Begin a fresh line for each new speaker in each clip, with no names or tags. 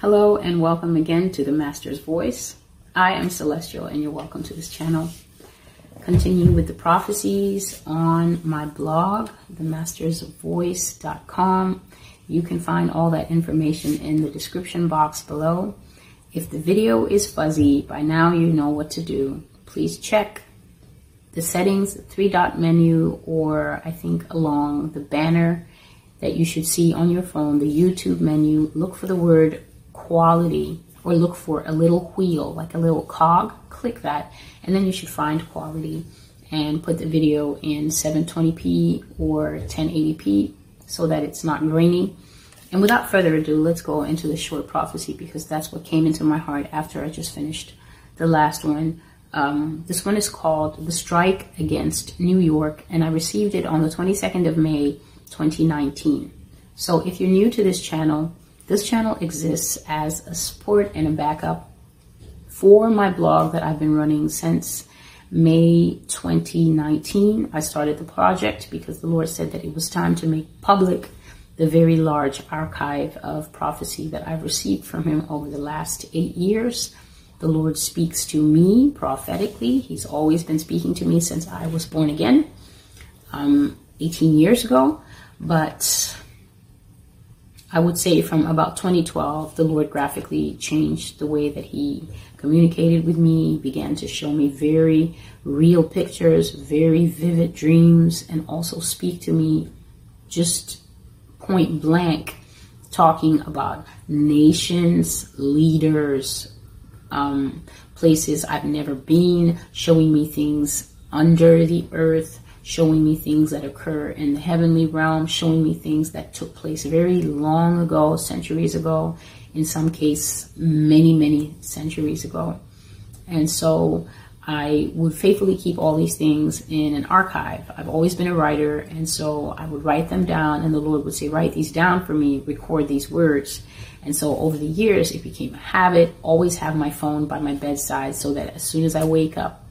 Hello and welcome again to the Master's Voice. I am Celestial and you're welcome to this channel. Continue with the prophecies on my blog, themastersvoice.com. You can find all that information in the description box below. If the video is fuzzy, by now you know what to do. Please check the settings, three dot menu, or I think along the banner that you should see on your phone, the YouTube menu. Look for the word quality or look for a little wheel, like a little cog, click that, and then you should find quality and put the video in 720p or 1080p so that it's not grainy. And without further ado, let's go into the short prophecy because that's what came into my heart after I just finished the last one. Um, this one is called The Strike Against New York, and I received it on the 22nd of May, 2019. So if you're new to this channel, this channel exists as a support and a backup for my blog that I've been running since May 2019. I started the project because the Lord said that it was time to make public the very large archive of prophecy that I've received from Him over the last eight years. The Lord speaks to me prophetically. He's always been speaking to me since I was born again, um, 18 years ago. But I would say from about 2012, the Lord graphically changed the way that He communicated with me, began to show me very real pictures, very vivid dreams, and also speak to me just point blank, talking about nations, leaders, um, places I've never been, showing me things under the earth, showing me things that occur in the heavenly realm, showing me things that took place very long ago, centuries ago, in some case, many, many centuries ago. And so I would faithfully keep all these things in an archive. I've always been a writer, and so I would write them down, and the Lord would say, Write these down for me, record these words. And so over the years, it became a habit, always have my phone by my bedside so that as soon as I wake up,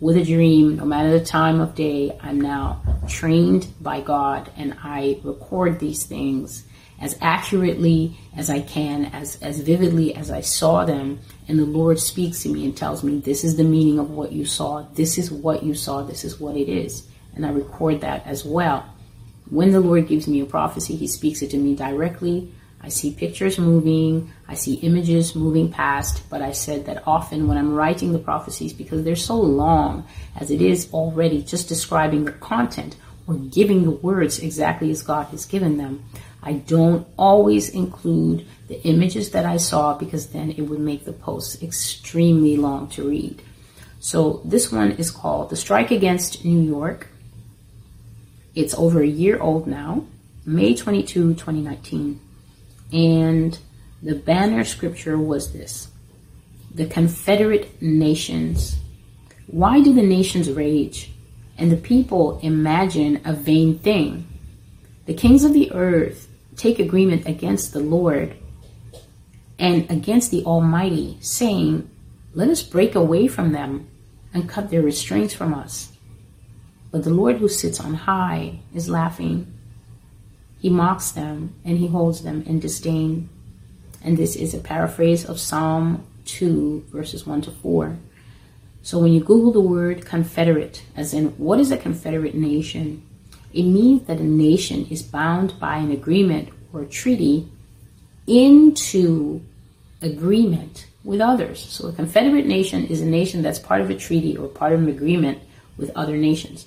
with a dream, no matter the time of day, I'm now trained by God and I record these things as accurately as I can, as, as vividly as I saw them. And the Lord speaks to me and tells me, This is the meaning of what you saw. This is what you saw. This is what it is. And I record that as well. When the Lord gives me a prophecy, He speaks it to me directly I see pictures moving, I see images moving past, but I said that often when I'm writing the prophecies, because they're so long as it is already just describing the content or giving the words exactly as God has given them, I don't always include the images that I saw because then it would make the posts extremely long to read. So this one is called The Strike Against New York. It's over a year old now, May 22, 2019. And the banner scripture was this The Confederate Nations. Why do the nations rage and the people imagine a vain thing? The kings of the earth take agreement against the Lord and against the Almighty, saying, Let us break away from them and cut their restraints from us. But the Lord who sits on high is laughing he mocks them and he holds them in disdain. And this is a paraphrase of Psalm 2, verses 1 to 4. So when you Google the word confederate, as in what is a confederate nation, it means that a nation is bound by an agreement or treaty into agreement with others. So a confederate nation is a nation that's part of a treaty or part of an agreement with other nations.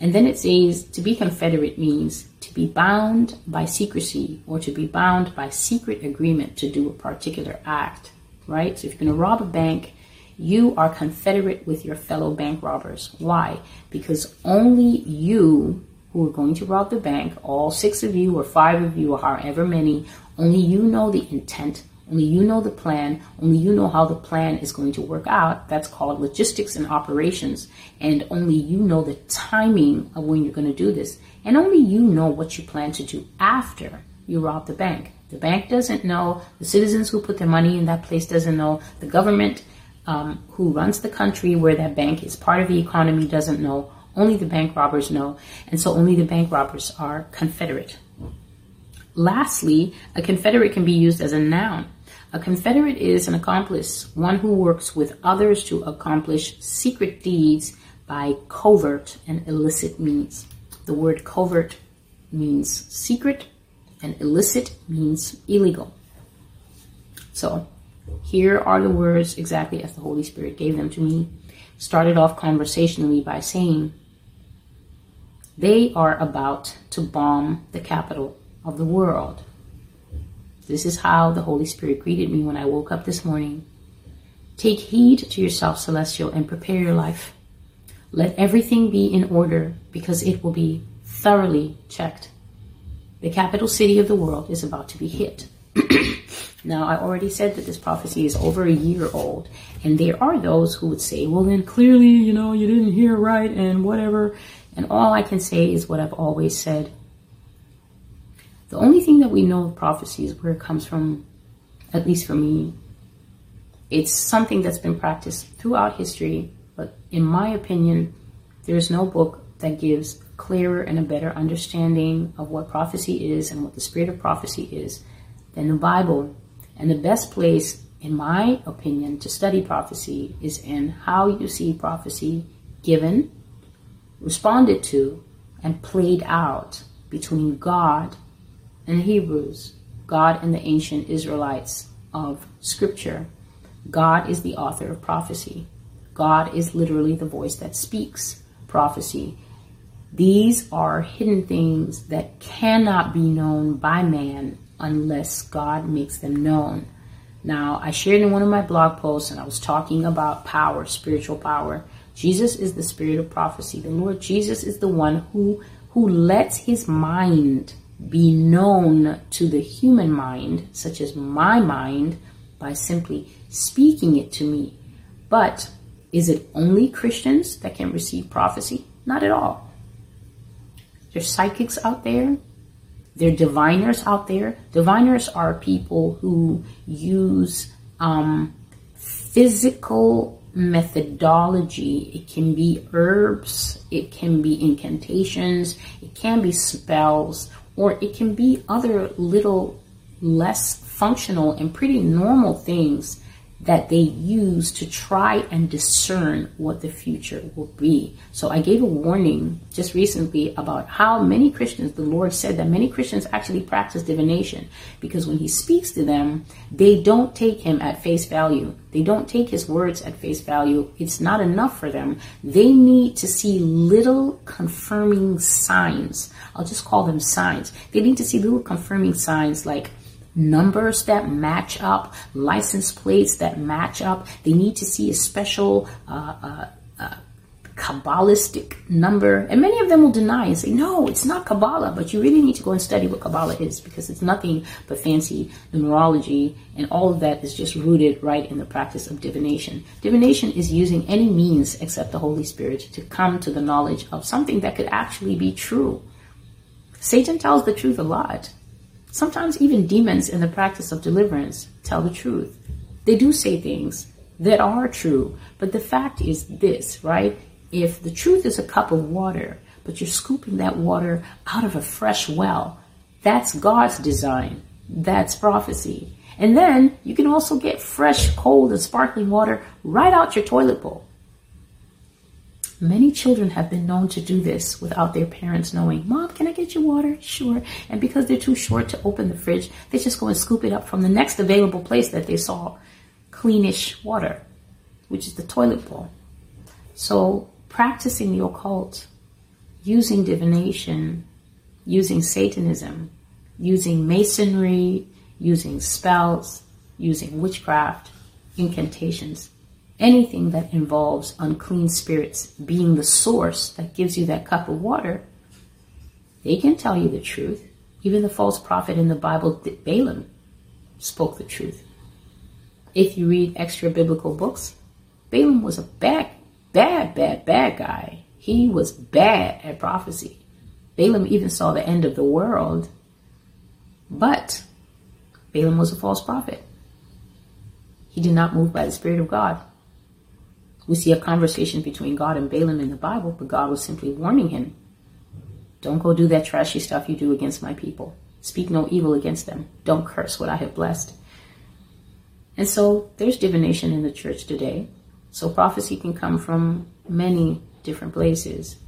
And then it says to be confederate means be bound by secrecy or to be bound by secret agreement to do a particular act, right? So if you're going to rob a bank, you are confederate with your fellow bank robbers. Why? Because only you who are going to rob the bank, all six of you or five of you or however many, only you know the intent only you know the plan. Only you know how the plan is going to work out. That's called logistics and operations. And only you know the timing of when you're going to do this. And only you know what you plan to do after you rob the bank. The bank doesn't know. The citizens who put their money in that place doesn't know. The government um, who runs the country where that bank is part of the economy doesn't know. Only the bank robbers know. And so only the bank robbers are confederate. Lastly, a confederate can be used as a noun. A confederate is an accomplice, one who works with others to accomplish secret deeds by covert and illicit means. The word covert means secret and illicit means illegal. So here are the words exactly as the Holy Spirit gave them to me. Started off conversationally by saying, they are about to bomb the capital of the world. This is how the Holy Spirit greeted me when I woke up this morning. Take heed to yourself, Celestial, and prepare your life. Let everything be in order because it will be thoroughly checked. The capital city of the world is about to be hit. now, I already said that this prophecy is over a year old, and there are those who would say, well, then clearly, you know, you didn't hear right and whatever. And all I can say is what I've always said. The only thing that we know of prophecy is where it comes from, at least for me. It's something that's been practiced throughout history, but in my opinion, there's no book that gives clearer and a better understanding of what prophecy is and what the spirit of prophecy is than the Bible. And the best place, in my opinion, to study prophecy is in how you see prophecy given, responded to, and played out between God and the Hebrews, God and the ancient Israelites of Scripture. God is the author of prophecy. God is literally the voice that speaks prophecy. These are hidden things that cannot be known by man unless God makes them known. Now, I shared in one of my blog posts and I was talking about power, spiritual power. Jesus is the spirit of prophecy. The Lord Jesus is the one who who lets his mind be known to the human mind, such as my mind, by simply speaking it to me. But is it only Christians that can receive prophecy? Not at all. There's psychics out there. There are diviners out there. Diviners are people who use um, physical methodology. It can be herbs, it can be incantations, it can be spells, or it can be other little less functional and pretty normal things that they use to try and discern what the future will be. So I gave a warning just recently about how many Christians, the Lord said that many Christians actually practice divination because when he speaks to them, they don't take him at face value. They don't take his words at face value. It's not enough for them. They need to see little confirming signs. I'll just call them signs. They need to see little confirming signs like numbers that match up, license plates that match up. They need to see a special uh, uh, uh, Kabbalistic number. And many of them will deny and say, no, it's not Kabbalah. But you really need to go and study what Kabbalah is because it's nothing but fancy numerology. And all of that is just rooted right in the practice of divination. Divination is using any means except the Holy Spirit to come to the knowledge of something that could actually be true. Satan tells the truth a lot. Sometimes even demons in the practice of deliverance tell the truth. They do say things that are true, but the fact is this, right? If the truth is a cup of water, but you're scooping that water out of a fresh well, that's God's design. That's prophecy. And then you can also get fresh, cold, and sparkling water right out your toilet bowl. Many children have been known to do this without their parents knowing. Mom, can I get you water? Sure. And because they're too short to open the fridge, they just go and scoop it up from the next available place that they saw cleanish water, which is the toilet bowl. So practicing the occult, using divination, using Satanism, using masonry, using spells, using witchcraft, incantations, anything that involves unclean spirits being the source that gives you that cup of water, they can tell you the truth. Even the false prophet in the Bible, Balaam, spoke the truth. If you read extra biblical books, Balaam was a bad, bad, bad, bad guy. He was bad at prophecy. Balaam even saw the end of the world, but Balaam was a false prophet. He did not move by the Spirit of God. We see a conversation between God and Balaam in the Bible, but God was simply warning him don't go do that trashy stuff you do against my people. Speak no evil against them. Don't curse what I have blessed. And so there's divination in the church today. So prophecy can come from many different places.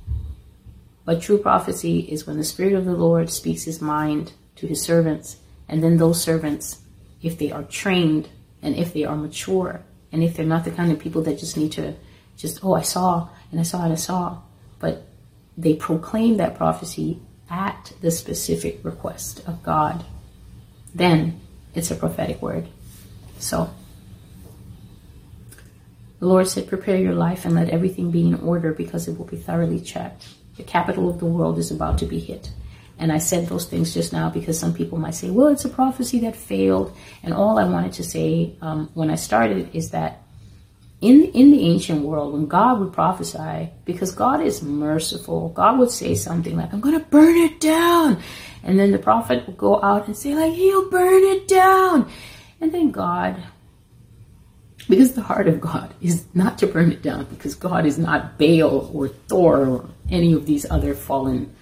But true prophecy is when the Spirit of the Lord speaks his mind to his servants, and then those servants, if they are trained and if they are mature, and if they're not the kind of people that just need to just, oh, I saw and I saw and I saw, but they proclaim that prophecy at the specific request of God, then it's a prophetic word. So, the Lord said, Prepare your life and let everything be in order because it will be thoroughly checked. The capital of the world is about to be hit. And I said those things just now because some people might say, well, it's a prophecy that failed. And all I wanted to say um, when I started is that in, in the ancient world, when God would prophesy, because God is merciful, God would say something like, I'm going to burn it down. And then the prophet would go out and say, like, he'll burn it down. And then God because the heart of God is not to burn it down, because God is not Baal or Thor or any of these other fallen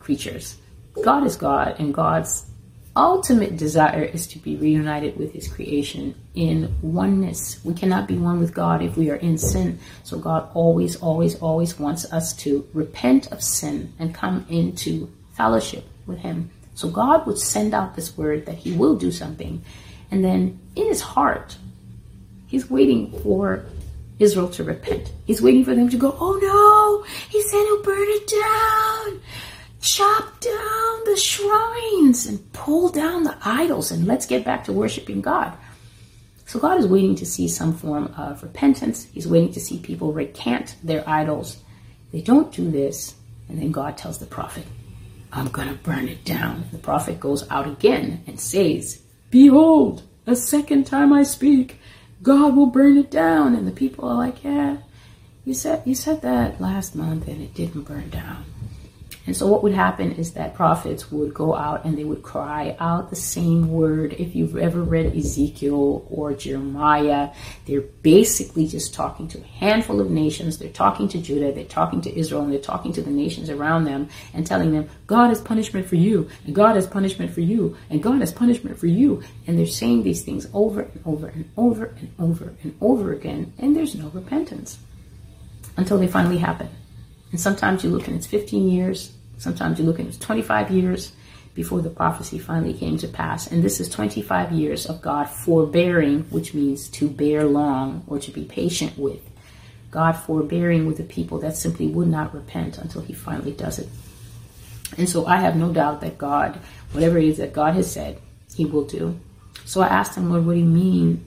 creatures. God is God, and God's ultimate desire is to be reunited with his creation in oneness. We cannot be one with God if we are in sin. So God always, always, always wants us to repent of sin and come into fellowship with him. So God would send out this word that he will do something. And then in his heart, He's waiting for Israel to repent. He's waiting for them to go, oh no, he said he'll burn it down. Chop down the shrines and pull down the idols and let's get back to worshiping God. So God is waiting to see some form of repentance. He's waiting to see people recant their idols. They don't do this, and then God tells the prophet, I'm going to burn it down. The prophet goes out again and says, Behold, a second time I speak, God will burn it down. And the people are like, yeah, you said, you said that last month and it didn't burn down. And so what would happen is that prophets would go out and they would cry out the same word. If you've ever read Ezekiel or Jeremiah, they're basically just talking to a handful of nations. They're talking to Judah, they're talking to Israel, and they're talking to the nations around them and telling them, God has punishment for you, and God has punishment for you, and God has punishment for you. And they're saying these things over and over and over and over and over again, and there's no repentance until they finally happen. And sometimes you look and it's 15 years, sometimes you look and it's 25 years before the prophecy finally came to pass. And this is 25 years of God forbearing, which means to bear long or to be patient with. God forbearing with the people that simply would not repent until he finally does it. And so I have no doubt that God, whatever it is that God has said, he will do. So I asked him, Lord, what do you mean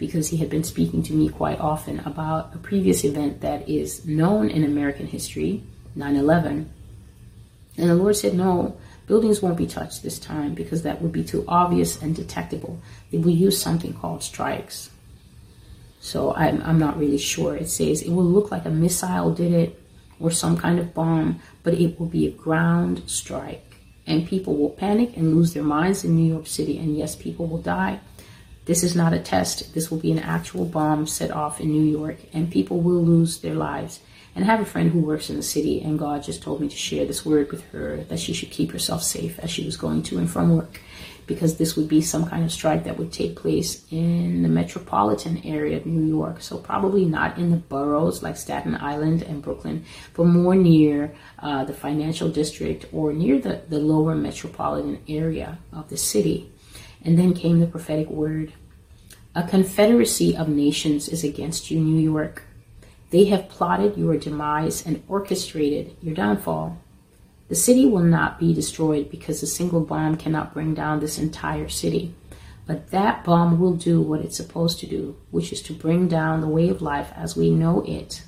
because he had been speaking to me quite often about a previous event that is known in American history, 9 11. And the Lord said, No, buildings won't be touched this time because that would be too obvious and detectable. They will use something called strikes. So I'm, I'm not really sure. It says it will look like a missile did it or some kind of bomb, but it will be a ground strike. And people will panic and lose their minds in New York City. And yes, people will die. This is not a test. This will be an actual bomb set off in New York, and people will lose their lives. And I have a friend who works in the city, and God just told me to share this word with her that she should keep herself safe as she was going to and from work, because this would be some kind of strike that would take place in the metropolitan area of New York. So, probably not in the boroughs like Staten Island and Brooklyn, but more near uh, the financial district or near the, the lower metropolitan area of the city. And then came the prophetic word a confederacy of nations is against you, New York. They have plotted your demise and orchestrated your downfall. The city will not be destroyed because a single bomb cannot bring down this entire city. But that bomb will do what it's supposed to do, which is to bring down the way of life as we know it.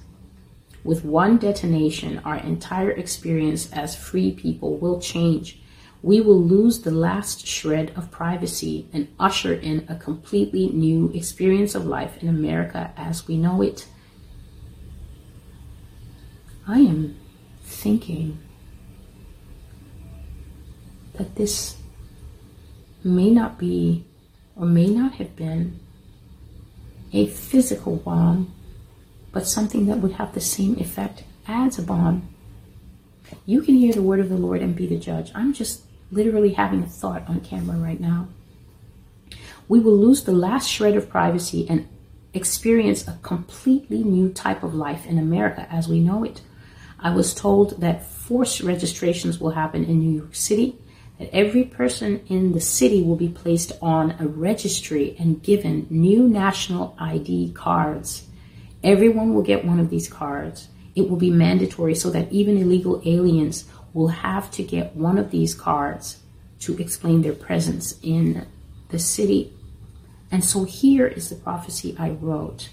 With one detonation, our entire experience as free people will change we will lose the last shred of privacy and usher in a completely new experience of life in America as we know it. I am thinking that this may not be or may not have been a physical bomb, but something that would have the same effect as a bomb. You can hear the word of the Lord and be the judge. I'm just literally having a thought on camera right now. we will lose the last shred of privacy and experience a completely new type of life in America as we know it. I was told that forced registrations will happen in New York City, that every person in the city will be placed on a registry and given new national ID cards. Everyone will get one of these cards. It will be mandatory so that even illegal aliens will have to get one of these cards to explain their presence in the city. And so here is the prophecy I wrote,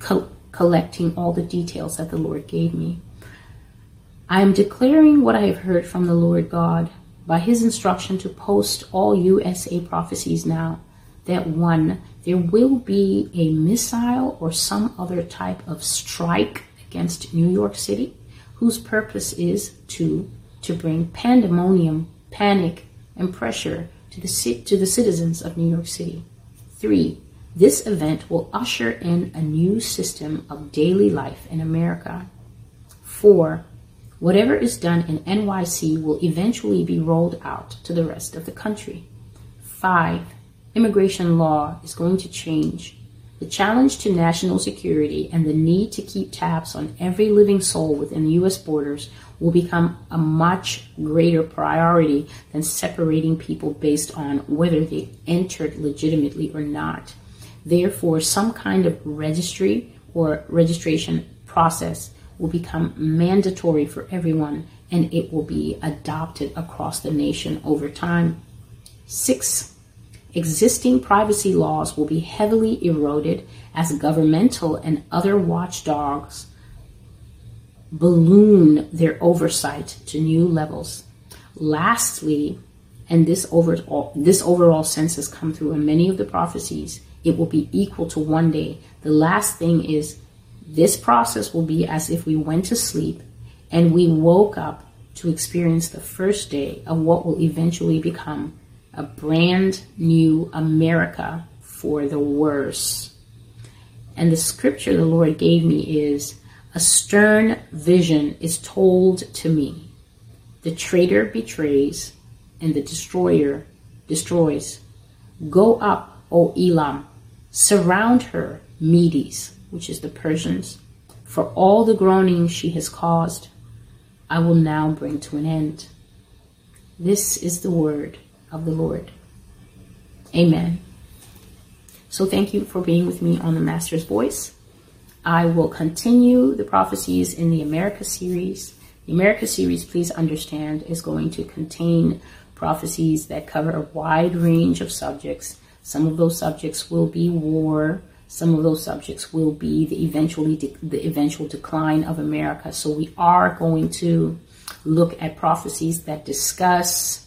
co- collecting all the details that the Lord gave me. I am declaring what I have heard from the Lord God by his instruction to post all USA prophecies now that one, there will be a missile or some other type of strike against New York City whose purpose is to to bring pandemonium, panic, and pressure to the to the citizens of New York City. 3. This event will usher in a new system of daily life in America. 4. Whatever is done in NYC will eventually be rolled out to the rest of the country. 5 immigration law is going to change. The challenge to national security and the need to keep tabs on every living soul within the U.S. borders will become a much greater priority than separating people based on whether they entered legitimately or not. Therefore, some kind of registry or registration process will become mandatory for everyone and it will be adopted across the nation over time. Six, existing privacy laws will be heavily eroded as governmental and other watchdogs balloon their oversight to new levels. Lastly, and this overall this overall sense has come through in many of the prophecies, it will be equal to one day. The last thing is this process will be as if we went to sleep and we woke up to experience the first day of what will eventually become a brand new America for the worse. And the scripture the Lord gave me is a stern vision is told to me. The traitor betrays and the destroyer destroys. Go up, O Elam, surround her, Medes, which is the Persians, for all the groaning she has caused, I will now bring to an end. This is the word of the Lord. Amen. So thank you for being with me on the Master's Voice. I will continue the prophecies in the America series. The America series, please understand, is going to contain prophecies that cover a wide range of subjects. Some of those subjects will be war. Some of those subjects will be the eventually de- the eventual decline of America. So we are going to look at prophecies that discuss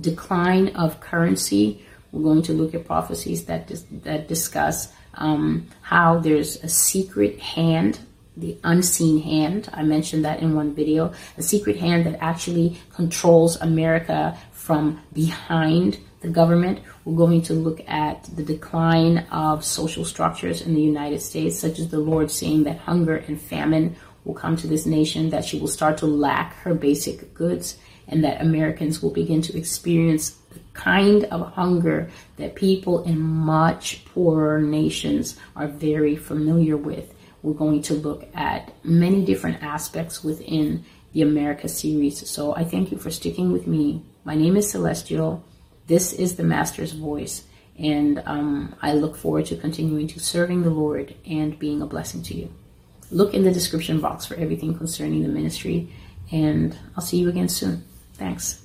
decline of currency. We're going to look at prophecies that dis- that discuss um, how there's a secret hand, the unseen hand. I mentioned that in one video. A secret hand that actually controls America from behind the government. We're going to look at the decline of social structures in the United States, such as the Lord saying that hunger and famine will come to this nation, that she will start to lack her basic goods and that Americans will begin to experience the kind of hunger that people in much poorer nations are very familiar with. We're going to look at many different aspects within the America series. So I thank you for sticking with me. My name is Celestial. This is the Master's Voice. And um, I look forward to continuing to serving the Lord and being a blessing to you. Look in the description box for everything concerning the ministry. And I'll see you again soon. Thanks.